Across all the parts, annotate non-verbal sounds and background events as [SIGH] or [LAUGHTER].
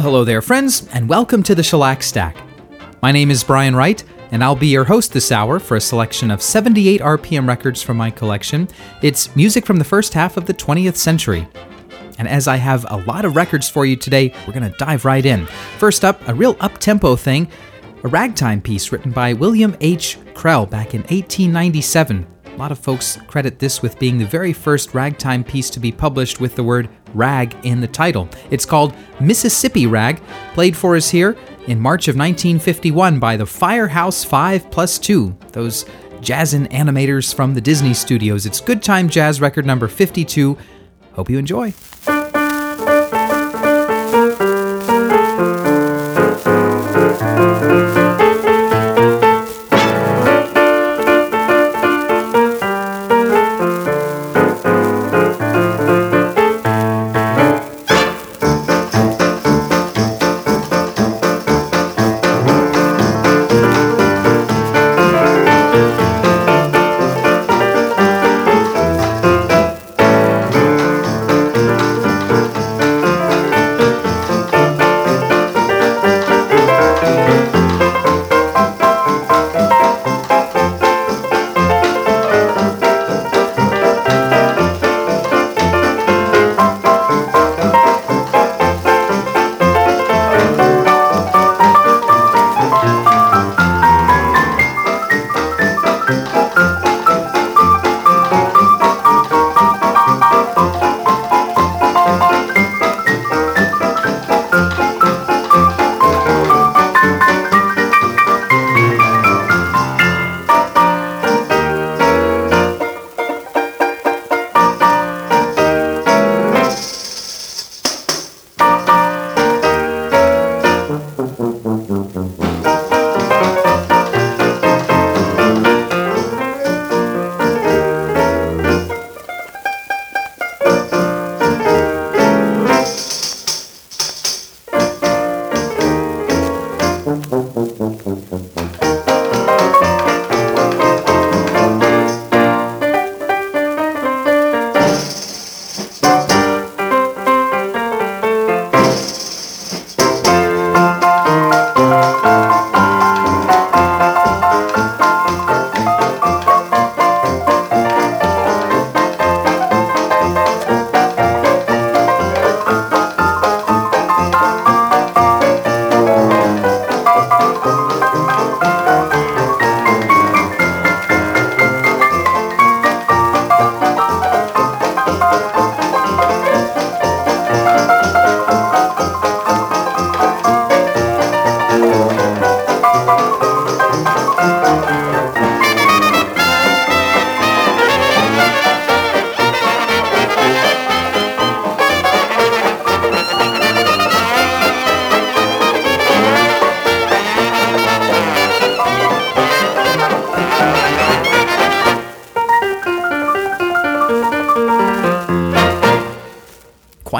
Well, hello there, friends, and welcome to the Shellac Stack. My name is Brian Wright, and I'll be your host this hour for a selection of 78 RPM records from my collection. It's music from the first half of the 20th century. And as I have a lot of records for you today, we're going to dive right in. First up, a real up tempo thing a ragtime piece written by William H. Krell back in 1897. A lot of folks credit this with being the very first ragtime piece to be published with the word rag in the title. It's called Mississippi Rag, played for us here in March of 1951 by the Firehouse 5 plus 2, those jazzin' animators from the Disney studios. It's Good Time Jazz record number 52. Hope you enjoy.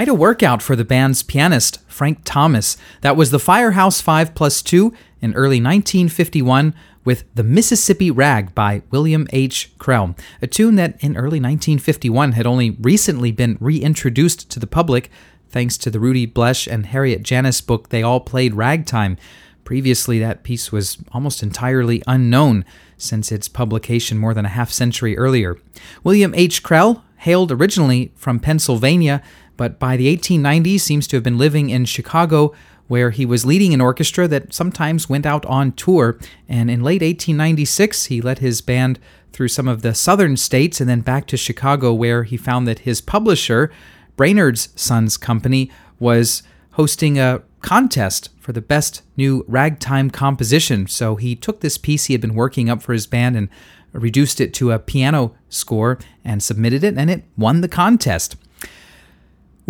Quite a workout for the band's pianist, Frank Thomas. That was the Firehouse 5 plus 2 in early 1951 with The Mississippi Rag by William H. Krell, a tune that in early 1951 had only recently been reintroduced to the public thanks to the Rudy Blesh and Harriet Janis book They All Played Ragtime. Previously, that piece was almost entirely unknown since its publication more than a half century earlier. William H. Krell hailed originally from Pennsylvania but by the 1890s seems to have been living in Chicago where he was leading an orchestra that sometimes went out on tour. And in late 1896, he led his band through some of the southern states and then back to Chicago, where he found that his publisher, Brainard's Sons Company, was hosting a contest for the best new ragtime composition. So he took this piece he had been working up for his band and reduced it to a piano score and submitted it, and it won the contest.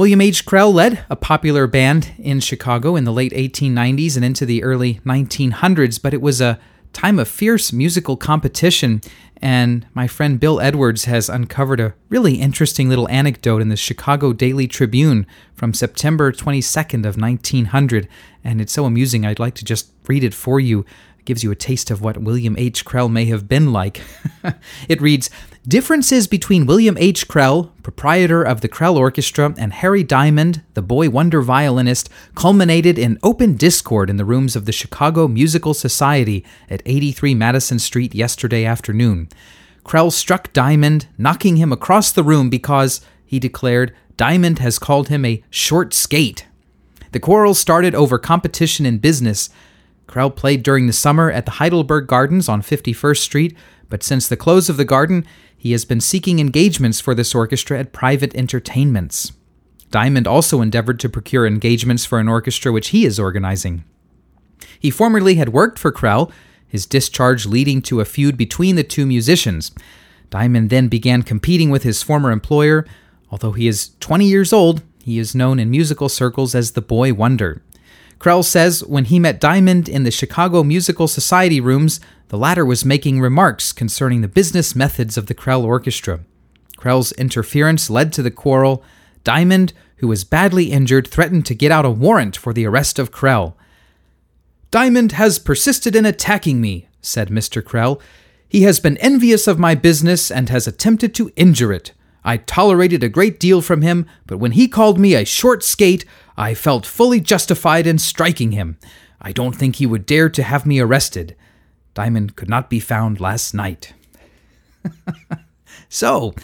William H. Krell led a popular band in Chicago in the late 1890s and into the early 1900s, but it was a time of fierce musical competition. And my friend Bill Edwards has uncovered a really interesting little anecdote in the Chicago Daily Tribune from September 22nd of 1900. And it's so amusing, I'd like to just read it for you. It gives you a taste of what William H. Krell may have been like. [LAUGHS] it reads Differences between William H. Krell, proprietor of the Krell Orchestra, and Harry Diamond, the boy wonder violinist, culminated in open discord in the rooms of the Chicago Musical Society at 83 Madison Street yesterday afternoon. Krell struck Diamond, knocking him across the room because, he declared, Diamond has called him a short skate. The quarrel started over competition in business. Krell played during the summer at the Heidelberg Gardens on 51st Street, but since the close of the garden, he has been seeking engagements for this orchestra at private entertainments. Diamond also endeavored to procure engagements for an orchestra which he is organizing. He formerly had worked for Krell, his discharge leading to a feud between the two musicians. Diamond then began competing with his former employer. Although he is 20 years old, he is known in musical circles as the Boy Wonder. Krell says when he met Diamond in the Chicago Musical Society rooms, the latter was making remarks concerning the business methods of the Krell Orchestra. Krell's interference led to the quarrel. Diamond, who was badly injured, threatened to get out a warrant for the arrest of Krell. Diamond has persisted in attacking me, said Mr. Krell. He has been envious of my business and has attempted to injure it. I tolerated a great deal from him, but when he called me a short skate, I felt fully justified in striking him. I don't think he would dare to have me arrested. Diamond could not be found last night. [LAUGHS] so,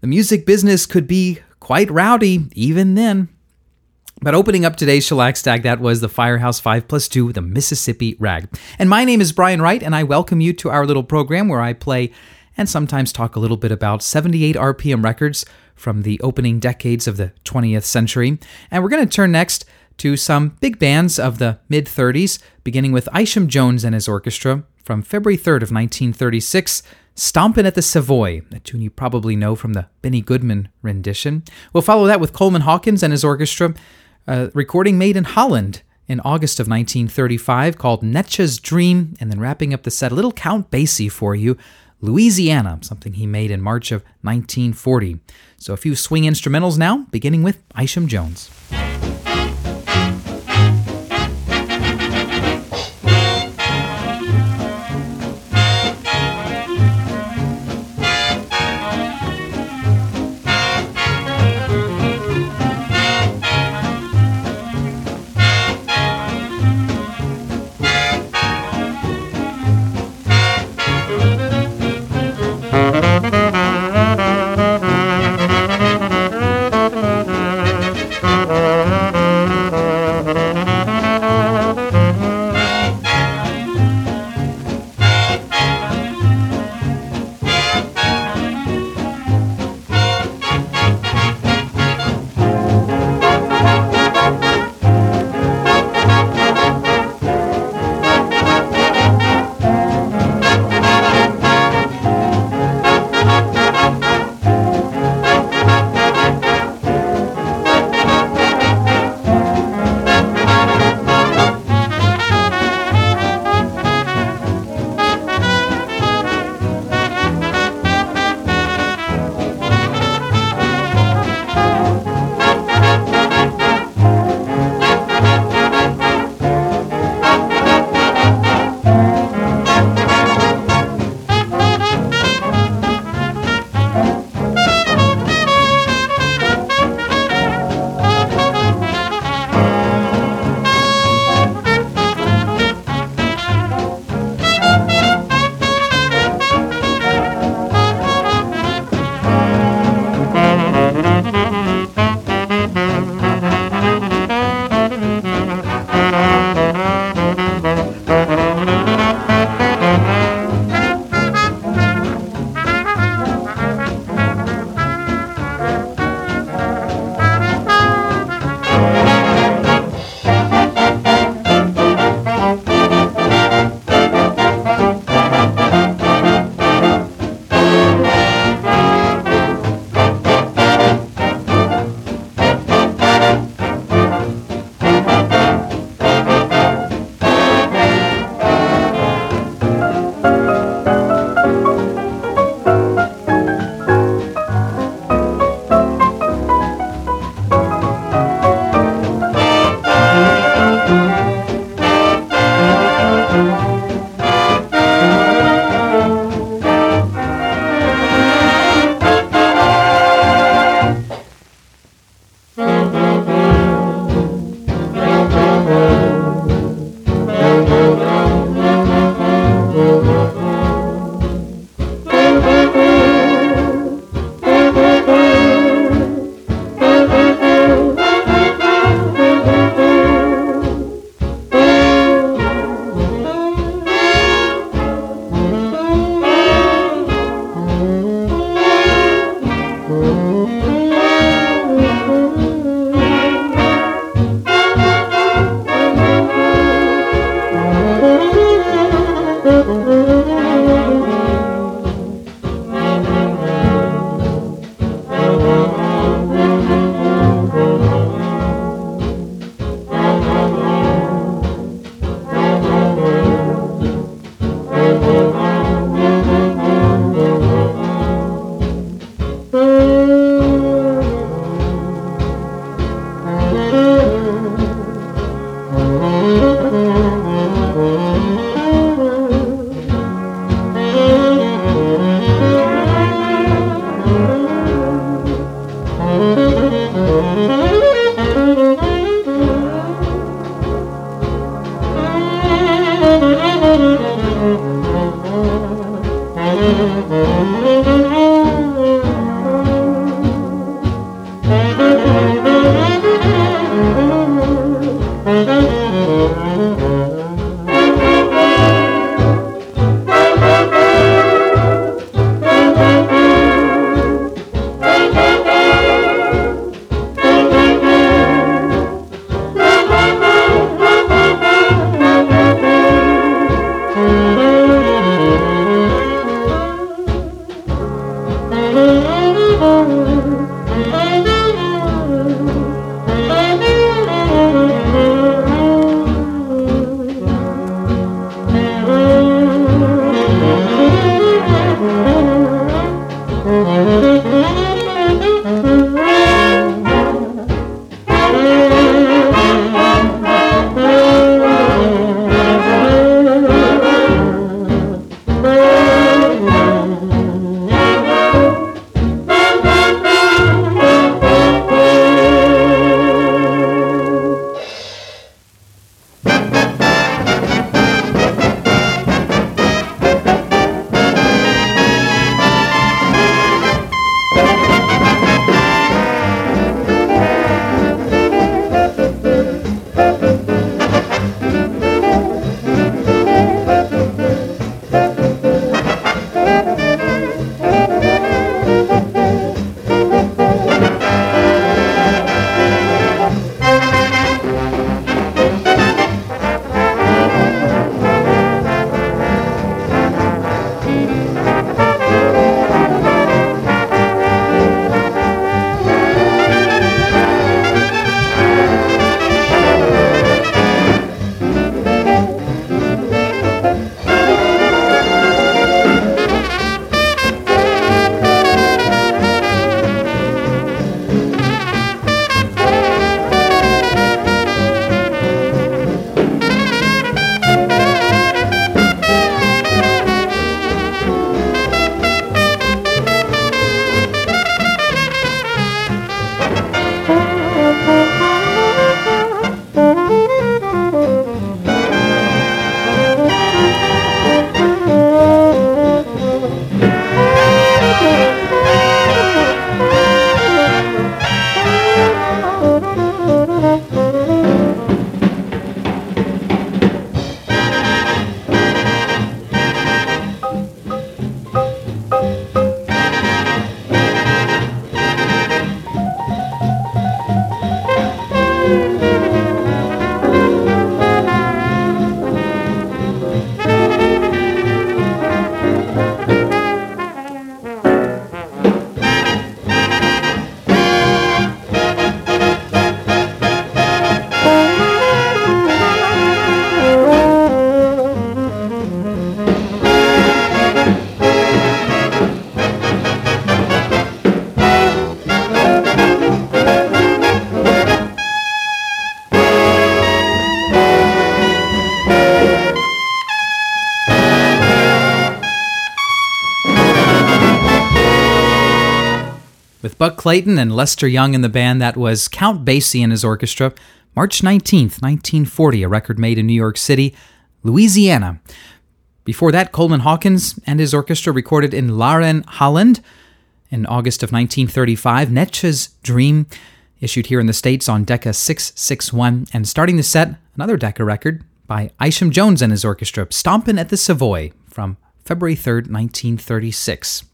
the music business could be quite rowdy even then. But opening up today's shellac stack, that was the Firehouse 5 plus 2, the Mississippi Rag. And my name is Brian Wright, and I welcome you to our little program where I play and sometimes talk a little bit about 78 RPM records from the opening decades of the 20th century. And we're going to turn next to some big bands of the mid 30s, beginning with Isham Jones and his orchestra from February 3rd of 1936. Stompin' at the Savoy, a tune you probably know from the Benny Goodman rendition. We'll follow that with Coleman Hawkins and his orchestra, a recording made in Holland in August of 1935 called Netcha's Dream, and then wrapping up the set, a little Count Basie for you, Louisiana, something he made in March of 1940. So a few swing instrumentals now, beginning with Isham Jones. Clayton and Lester Young in the band. That was Count Basie and his orchestra. March 19th, 1940, a record made in New York City, Louisiana. Before that, Coleman Hawkins and his orchestra recorded in Laren, Holland. In August of 1935, Netcha's Dream, issued here in the States on Decca 661. And starting the set, another Decca record by Isham Jones and his orchestra, Stompin' at the Savoy from February 3rd, 1936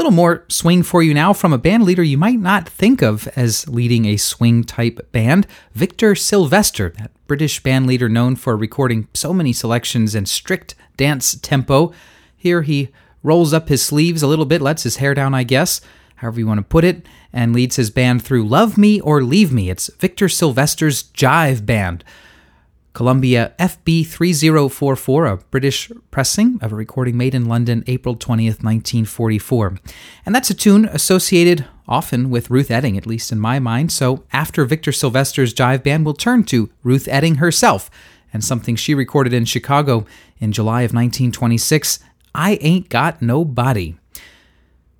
little more swing for you now from a band leader you might not think of as leading a swing type band, Victor Silvester, that British band leader known for recording so many selections in strict dance tempo. Here he rolls up his sleeves a little bit, lets his hair down, I guess, however you want to put it, and leads his band through Love Me or Leave Me. It's Victor Silvester's Jive Band. Columbia FB3044, a British pressing of a recording made in London April 20th, 1944. And that's a tune associated often with Ruth Etting, at least in my mind. So after Victor Silvester's Jive Band, we'll turn to Ruth Etting herself and something she recorded in Chicago in July of 1926 I Ain't Got No Body.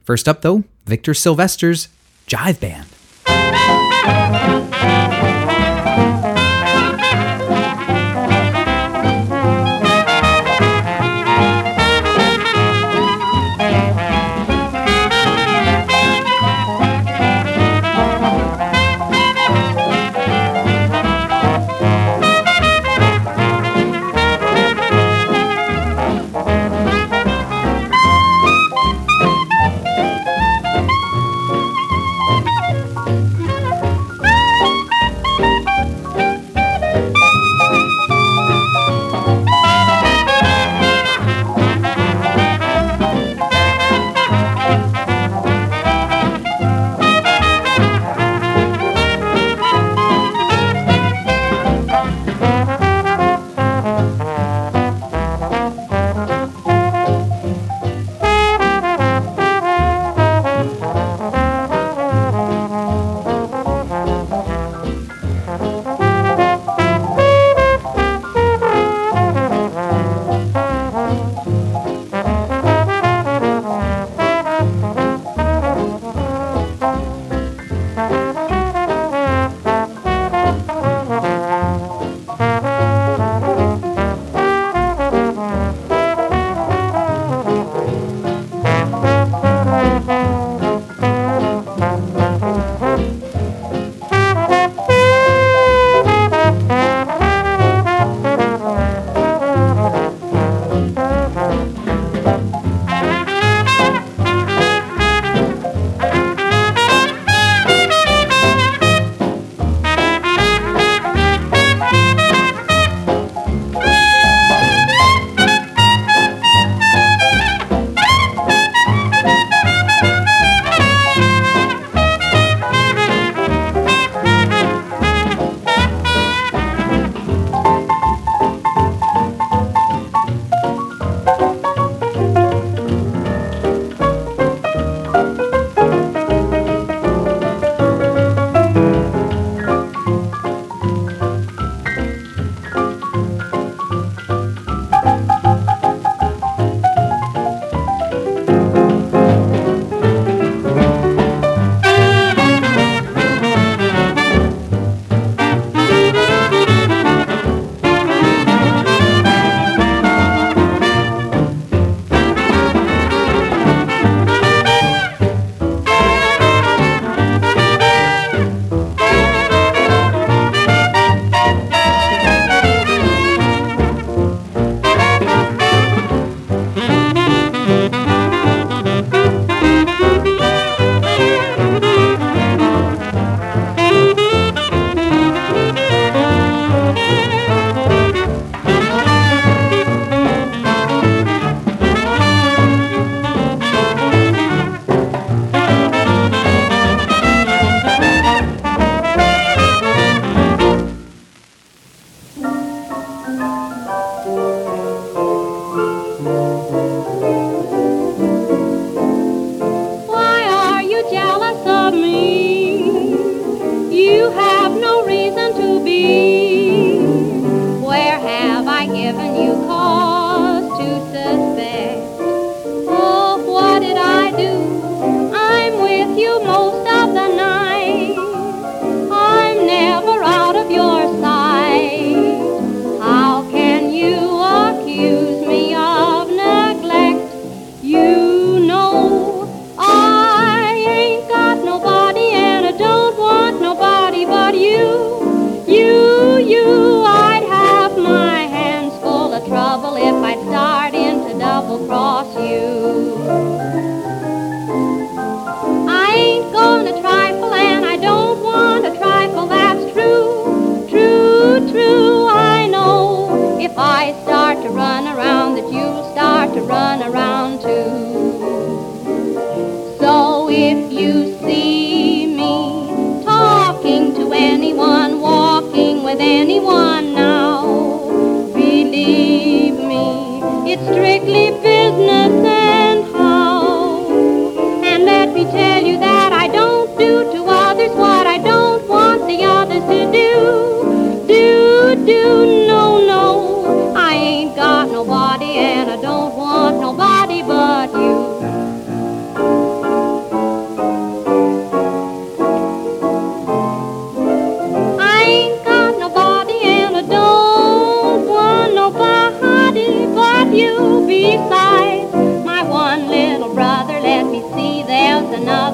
First up, though, Victor Silvester's Jive Band.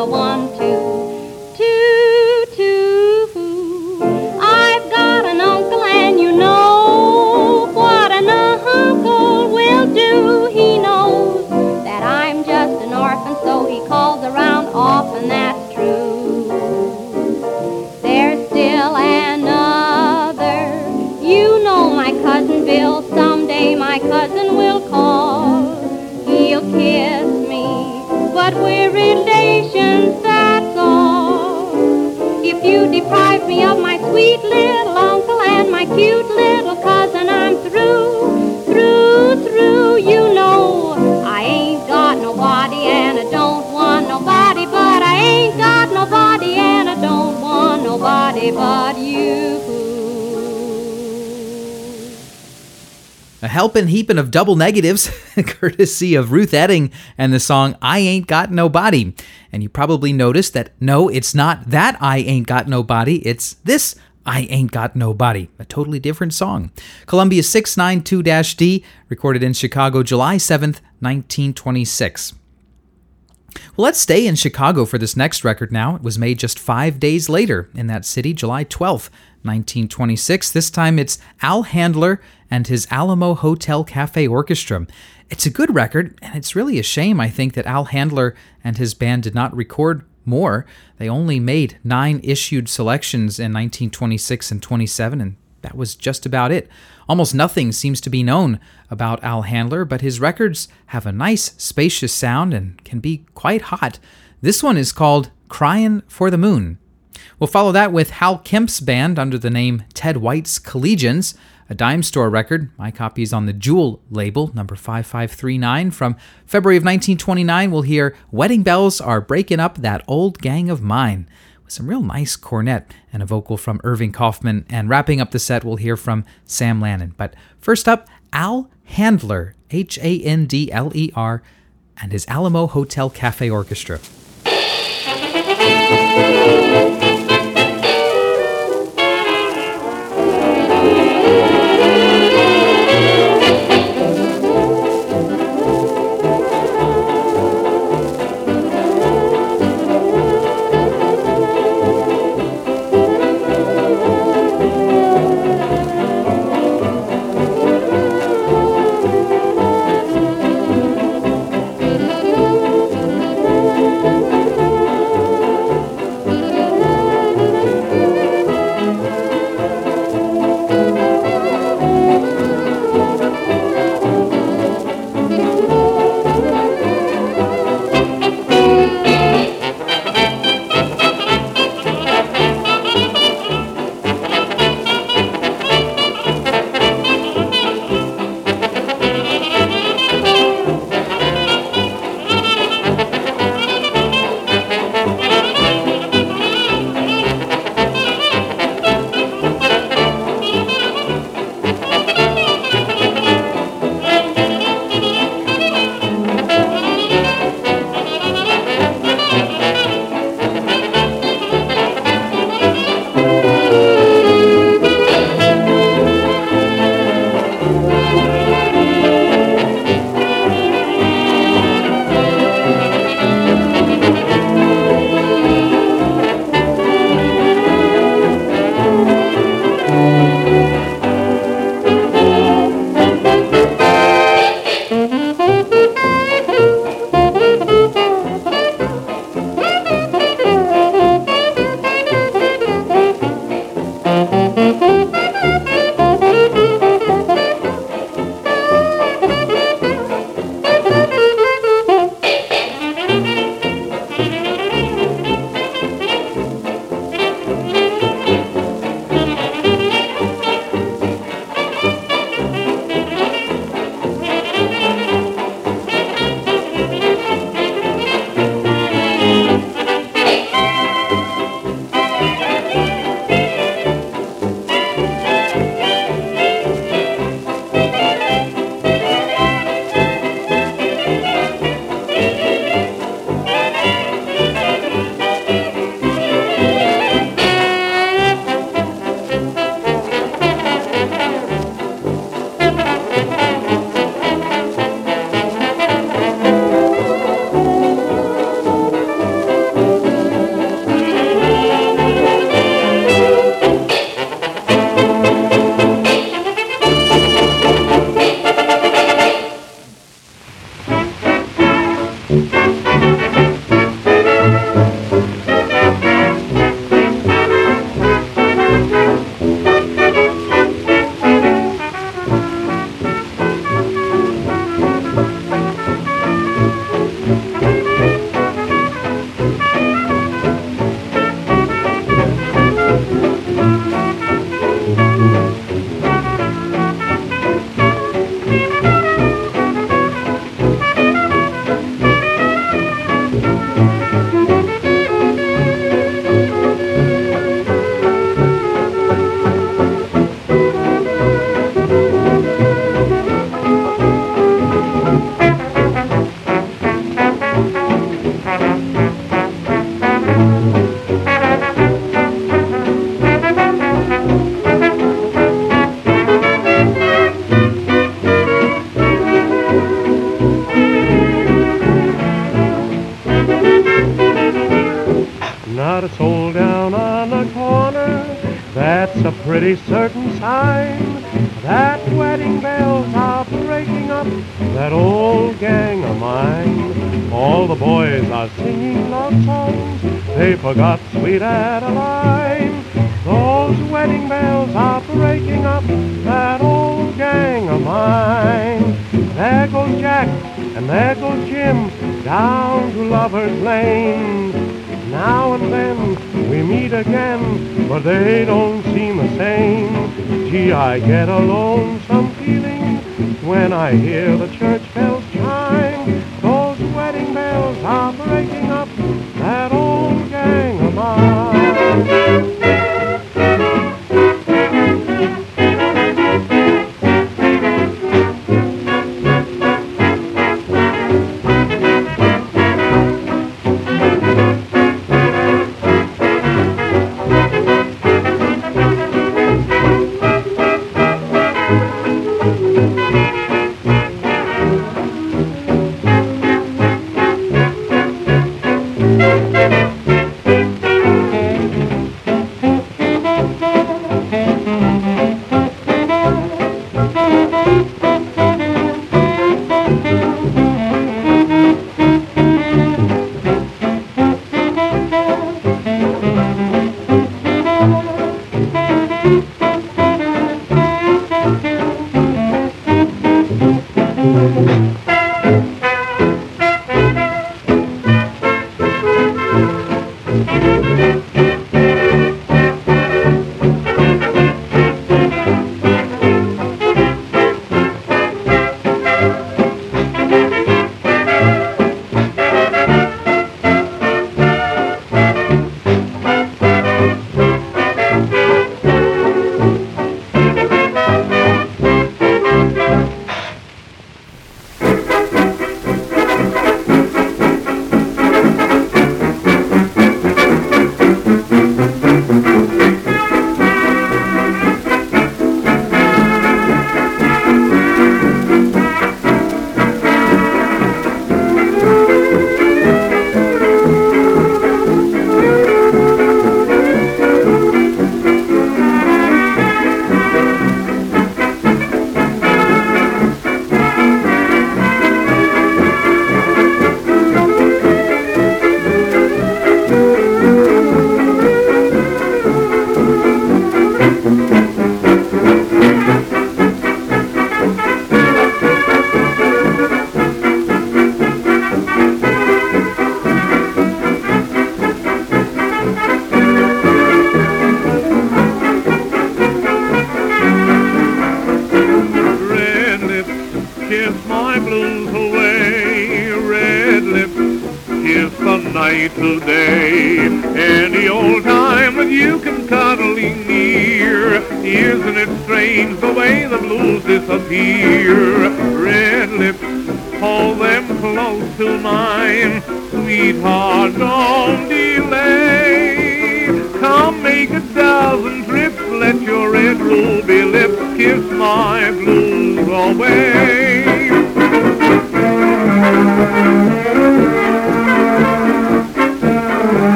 Another one of double negatives, [LAUGHS] courtesy of Ruth Etting and the song I Ain't Got Nobody. And you probably noticed that no, it's not that I Ain't Got Nobody, it's this I Ain't Got Nobody, a totally different song. Columbia 692 D, recorded in Chicago July 7th, 1926. Well, let's stay in Chicago for this next record now. It was made just five days later in that city, July 12th, 1926. This time it's Al Handler and his Alamo Hotel Cafe Orchestra. It's a good record, and it's really a shame, I think, that Al Handler and his band did not record more. They only made nine issued selections in 1926 and 27, and that was just about it. Almost nothing seems to be known about Al Handler, but his records have a nice, spacious sound and can be quite hot. This one is called Cryin' for the Moon. We'll follow that with Hal Kemp's band under the name Ted White's Collegians, a dime store record. My copy is on the Jewel label, number 5539. From February of 1929, we'll hear Wedding Bells Are Breaking Up That Old Gang of Mine with some real nice cornet and a vocal from Irving Kaufman. And wrapping up the set, we'll hear from Sam Lanin. But first up, Al Handler, H A N D L E R, and his Alamo Hotel Cafe Orchestra.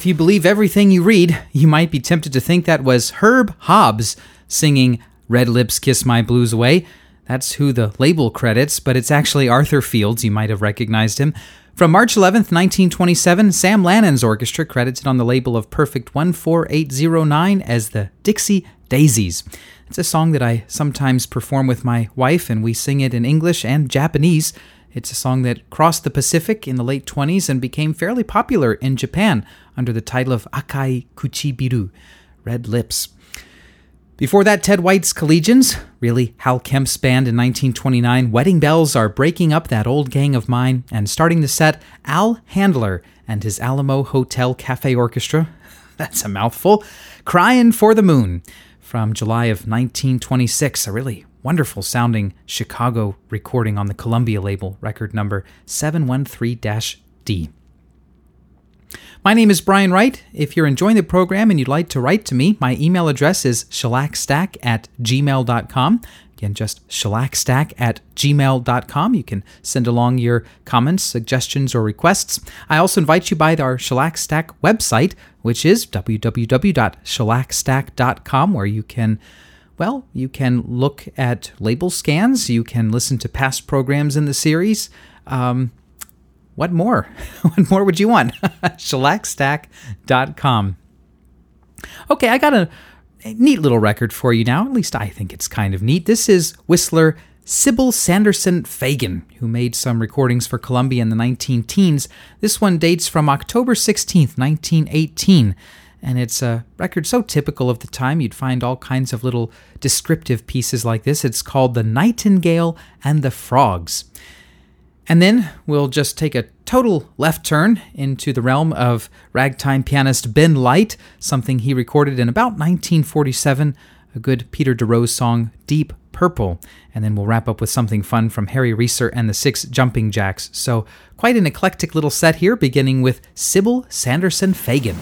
If you believe everything you read, you might be tempted to think that was Herb Hobbs singing Red Lips Kiss My Blues Away. That's who the label credits, but it's actually Arthur Fields. You might have recognized him. From March 11th, 1927, Sam Lanin's orchestra credited on the label of Perfect 14809 as the Dixie Daisies. It's a song that I sometimes perform with my wife, and we sing it in English and Japanese. It's a song that crossed the Pacific in the late 20s and became fairly popular in Japan under the title of Akai Kuchibiru, Red Lips. Before that, Ted White's Collegians, really Hal Kemp's band in 1929, Wedding Bells are breaking up that old gang of mine and starting the set, Al Handler and his Alamo Hotel Cafe Orchestra. [LAUGHS] That's a mouthful. Crying for the Moon from July of 1926, a really wonderful sounding Chicago recording on the Columbia label, record number 713 D. My name is Brian Wright. If you're enjoying the program and you'd like to write to me, my email address is shellacstack at gmail.com. Again, just shellacstack at gmail.com. You can send along your comments, suggestions, or requests. I also invite you by our Shellacstack website, which is www.shellacstack.com, where you can well, you can look at label scans, you can listen to past programs in the series. Um, what more? [LAUGHS] what more would you want? [LAUGHS] shellacstack.com. Okay, I got a, neat little record for you now. At least I think it's kind of neat. This is Whistler Sybil Sanderson Fagan, who made some recordings for Columbia in the 19 teens. This one dates from October 16th, 1918 and it's a record so typical of the time you'd find all kinds of little descriptive pieces like this. It's called The Nightingale and the Frogs. And then we'll just take a total left turn into the realm of ragtime pianist Ben Light, something he recorded in about 1947, a good Peter DeRose song, Deep Purple. And then we'll wrap up with something fun from Harry Reser and the Six Jumping Jacks. So, quite an eclectic little set here, beginning with Sybil Sanderson Fagan.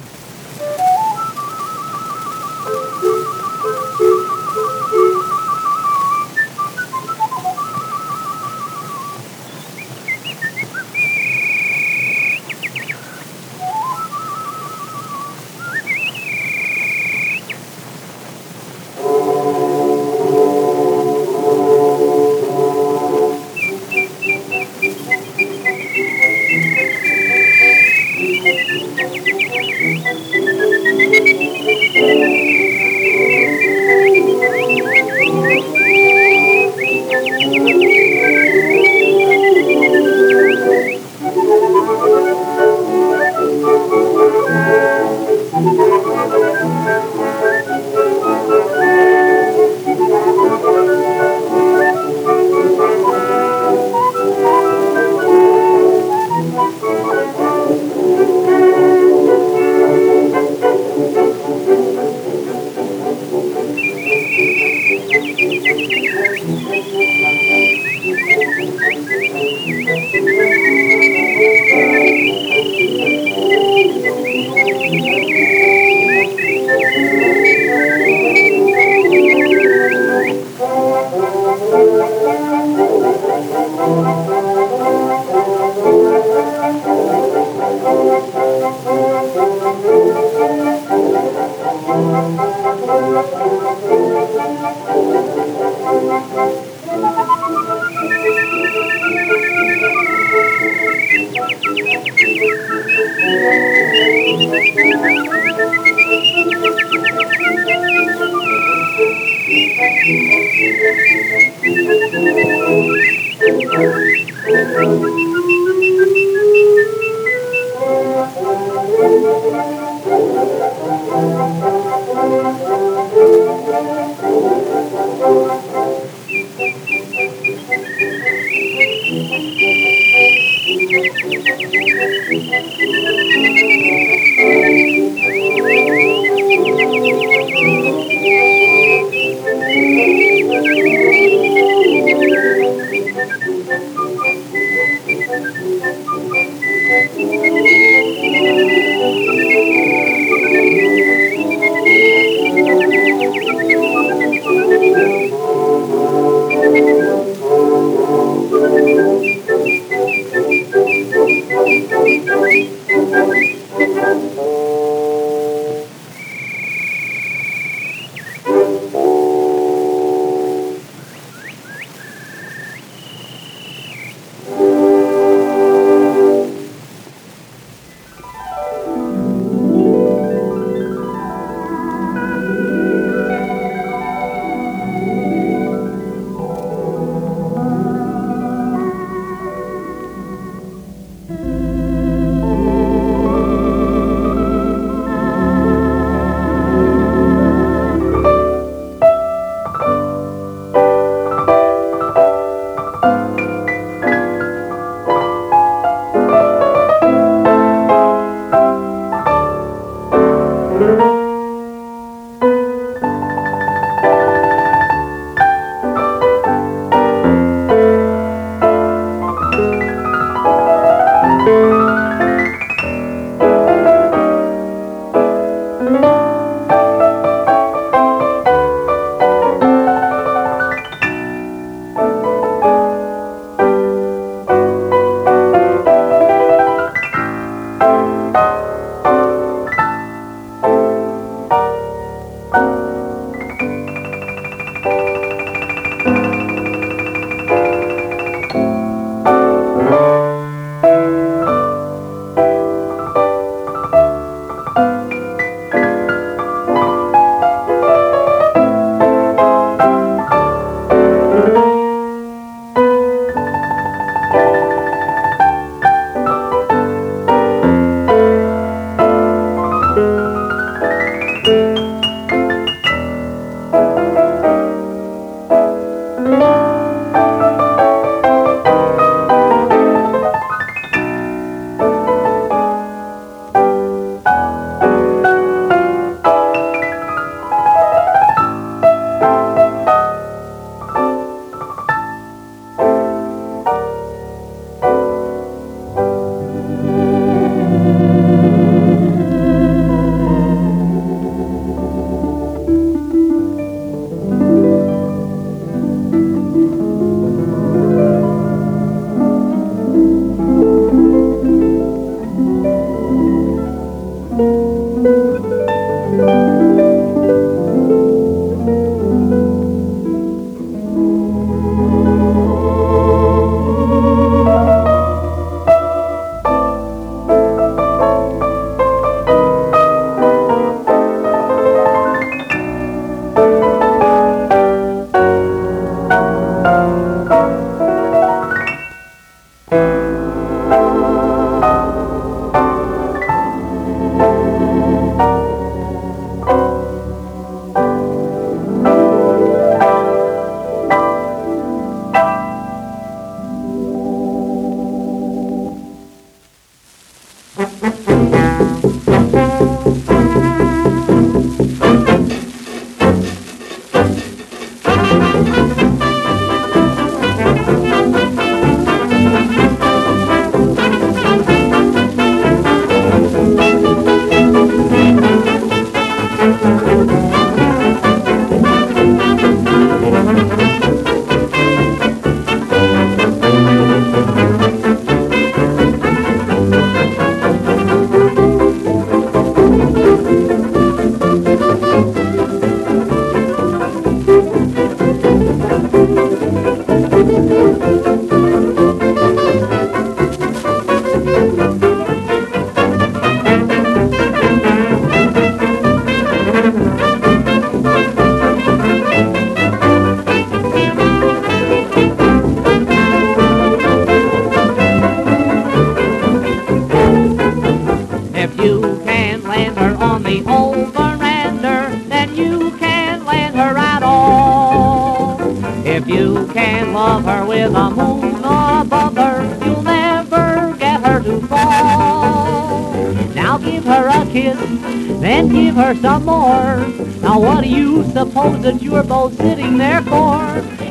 Suppose that you're both sitting there for?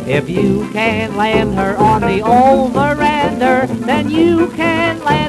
If you can't land her on the old veranda, then you can't land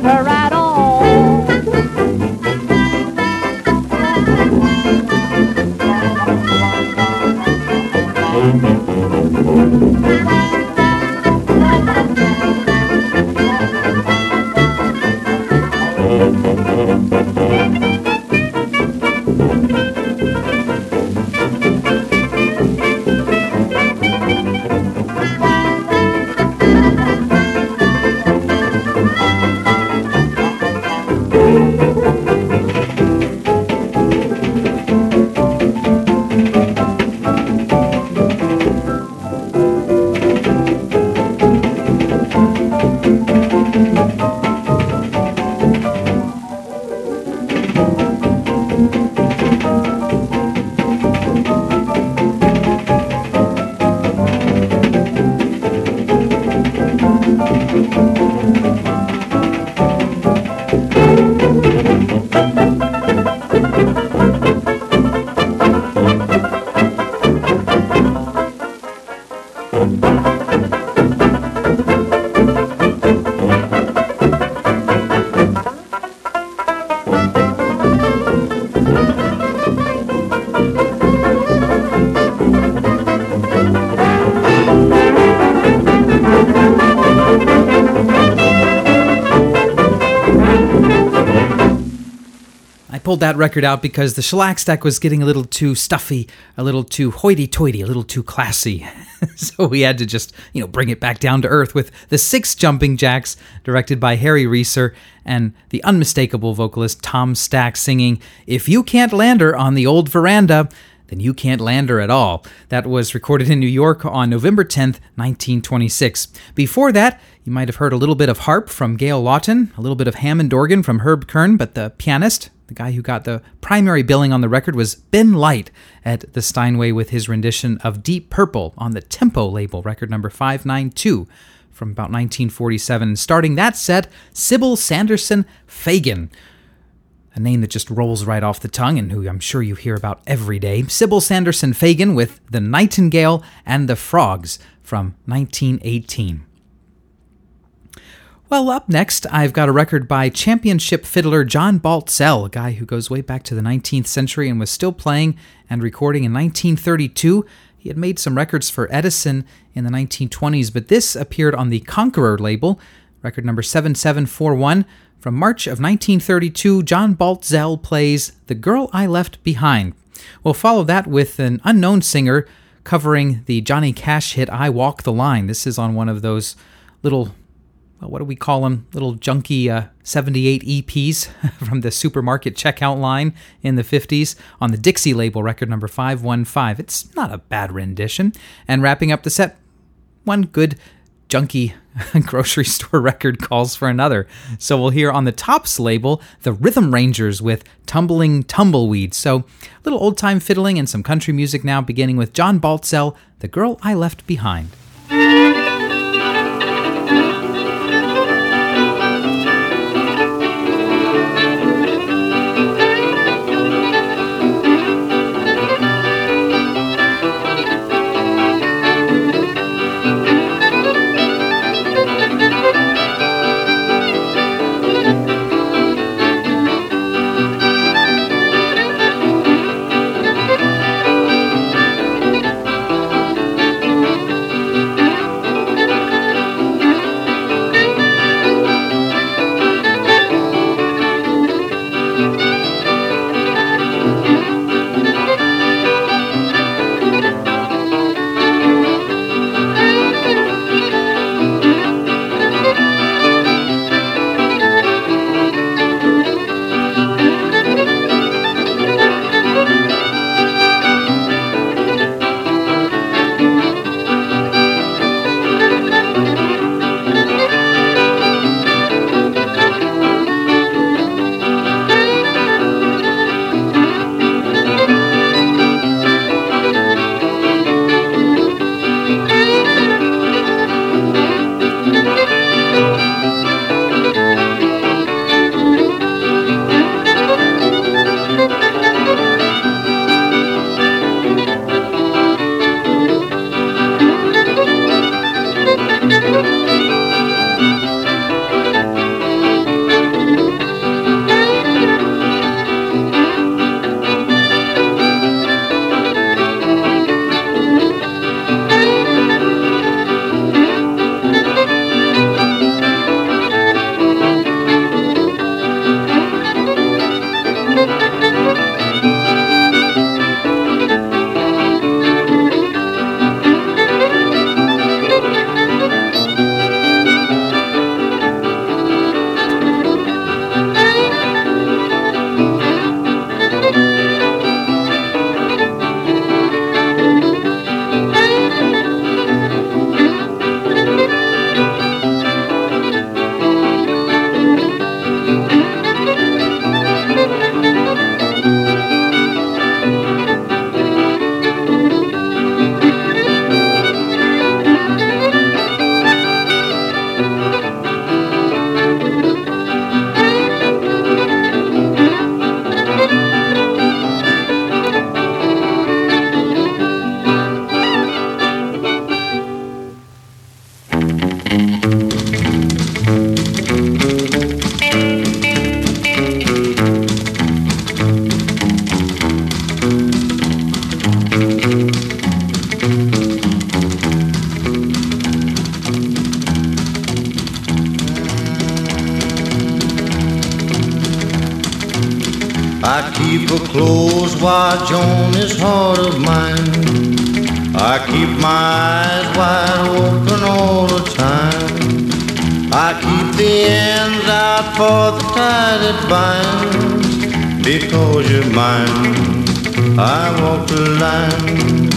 I pulled that record out because the shellac stack was getting a little too stuffy, a little too hoity-toity, a little too classy. [LAUGHS] so we had to just, you know, bring it back down to earth with the six jumping jacks, directed by Harry Reser, and the unmistakable vocalist Tom Stacks singing "If You Can't Land Her on the Old Veranda." Then you can't land her at all. That was recorded in New York on November 10th, 1926. Before that, you might have heard a little bit of harp from Gail Lawton, a little bit of Hammond organ from Herb Kern, but the pianist, the guy who got the primary billing on the record, was Ben Light at the Steinway with his rendition of Deep Purple on the Tempo label, record number 592 from about 1947. Starting that set, Sybil Sanderson Fagan a name that just rolls right off the tongue and who I'm sure you hear about every day. Sybil Sanderson Fagan with The Nightingale and the Frogs from 1918. Well, up next, I've got a record by championship fiddler John Baltzell, a guy who goes way back to the 19th century and was still playing and recording in 1932. He had made some records for Edison in the 1920s, but this appeared on the Conqueror label, record number 7741. From March of 1932, John Baltzell plays The Girl I Left Behind. We'll follow that with an unknown singer covering the Johnny Cash hit I Walk the Line. This is on one of those little, well, what do we call them? Little junky uh, 78 EPs [LAUGHS] from the supermarket checkout line in the 50s on the Dixie label, record number 515. It's not a bad rendition. And wrapping up the set, one good junky [LAUGHS] grocery store record calls for another. So we'll hear on the Tops label the Rhythm Rangers with Tumbling Tumbleweed. So a little old time fiddling and some country music now, beginning with John Baltzell, The Girl I Left Behind. keep a close watch on this heart of mine. I keep my eyes wide open all the time. I keep the ends out for the tide that binds. Because you're mine, I walk the line.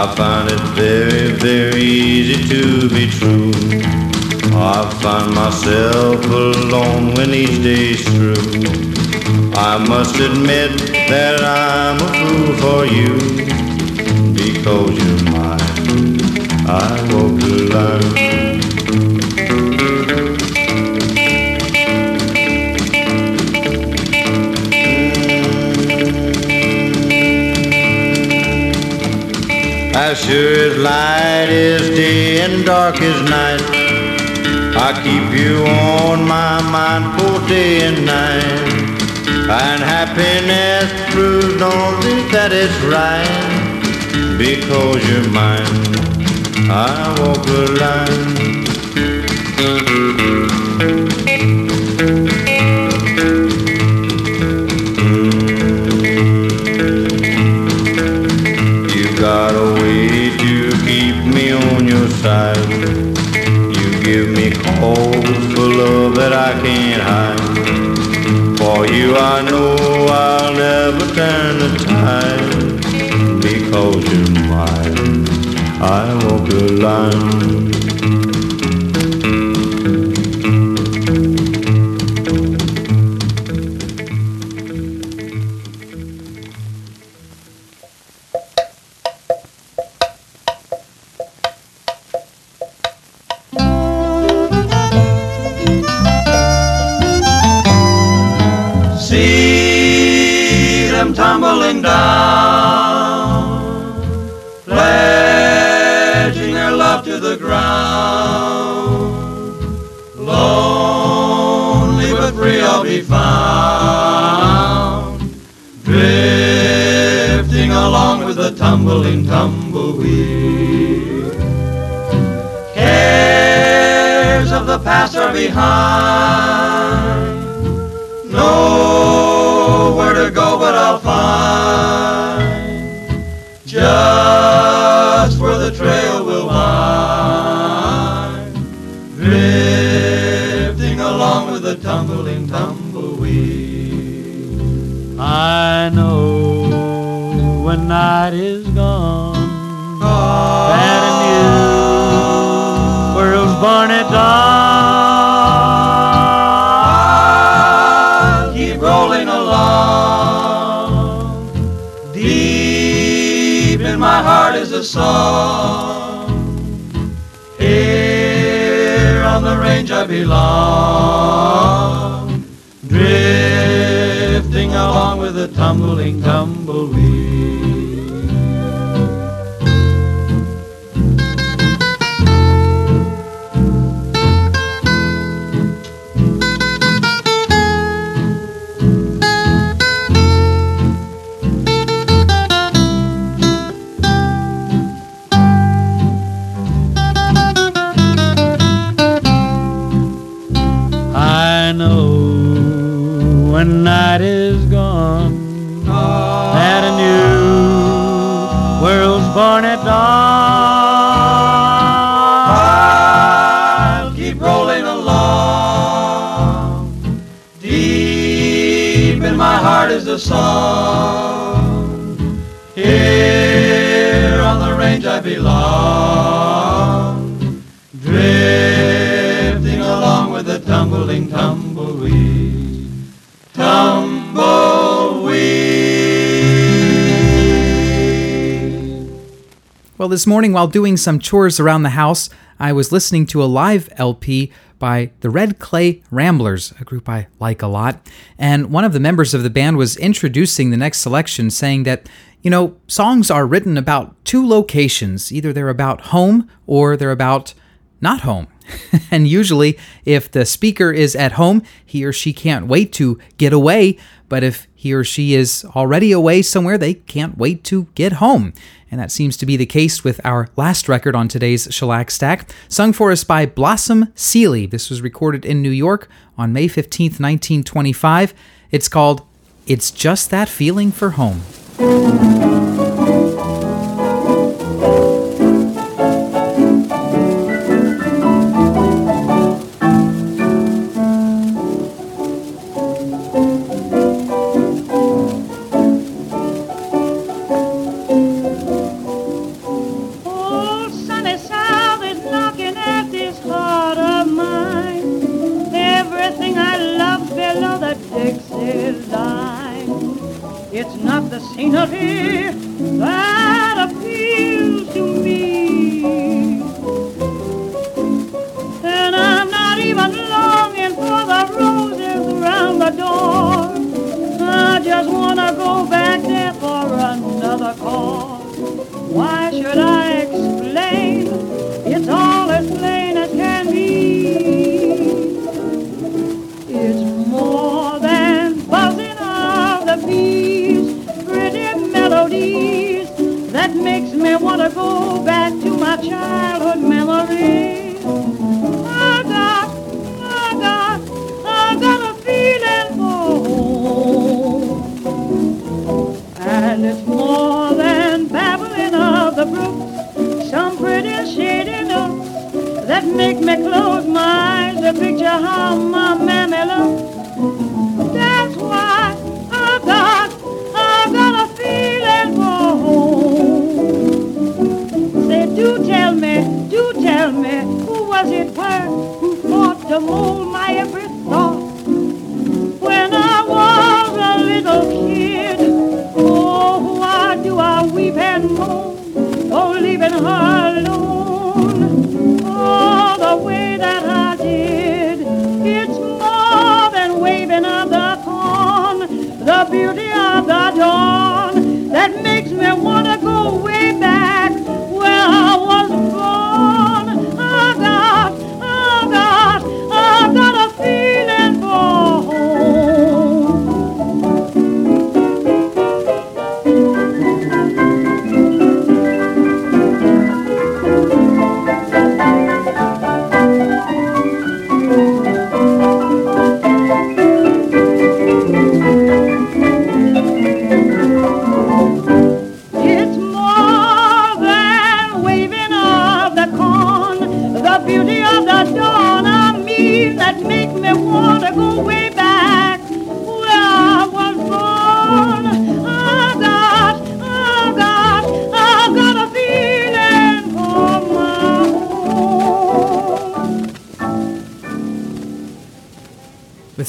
I find it very, very easy to be true. I find myself alone when each day's through. I must admit that I'm a fool for you because you're mine. I hope you learn. As sure as light is day and dark is night. I keep you on my mind for day and night. And happiness proves only that it's right. Because you're mine, I walk the line. that I can't hide. For you I know I'll never turn the tide because you're mine. I walk the line behind tumbling tumbleweed. This morning while doing some chores around the house, I was listening to a live LP by the Red Clay Ramblers, a group I like a lot. And one of the members of the band was introducing the next selection, saying that, you know, songs are written about two locations. Either they're about home or they're about not home. [LAUGHS] and usually, if the speaker is at home, he or she can't wait to get away. But if he or she is already away somewhere, they can't wait to get home. And that seems to be the case with our last record on today's Shellac Stack, sung for us by Blossom Seeley. This was recorded in New York on May 15th, 1925. It's called It's Just That Feeling for Home.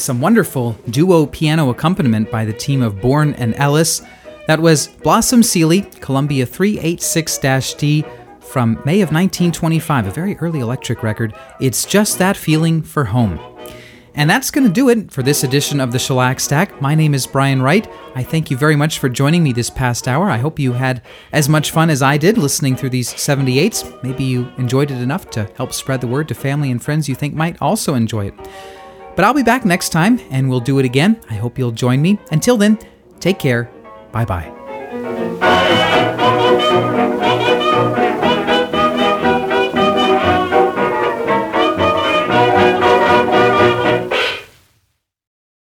Some wonderful duo piano accompaniment by the team of Bourne and Ellis. That was Blossom Seeley, Columbia 386 D from May of 1925, a very early electric record. It's just that feeling for home. And that's going to do it for this edition of the Shellac Stack. My name is Brian Wright. I thank you very much for joining me this past hour. I hope you had as much fun as I did listening through these 78s. Maybe you enjoyed it enough to help spread the word to family and friends you think might also enjoy it. But I'll be back next time and we'll do it again. I hope you'll join me. Until then, take care. Bye bye.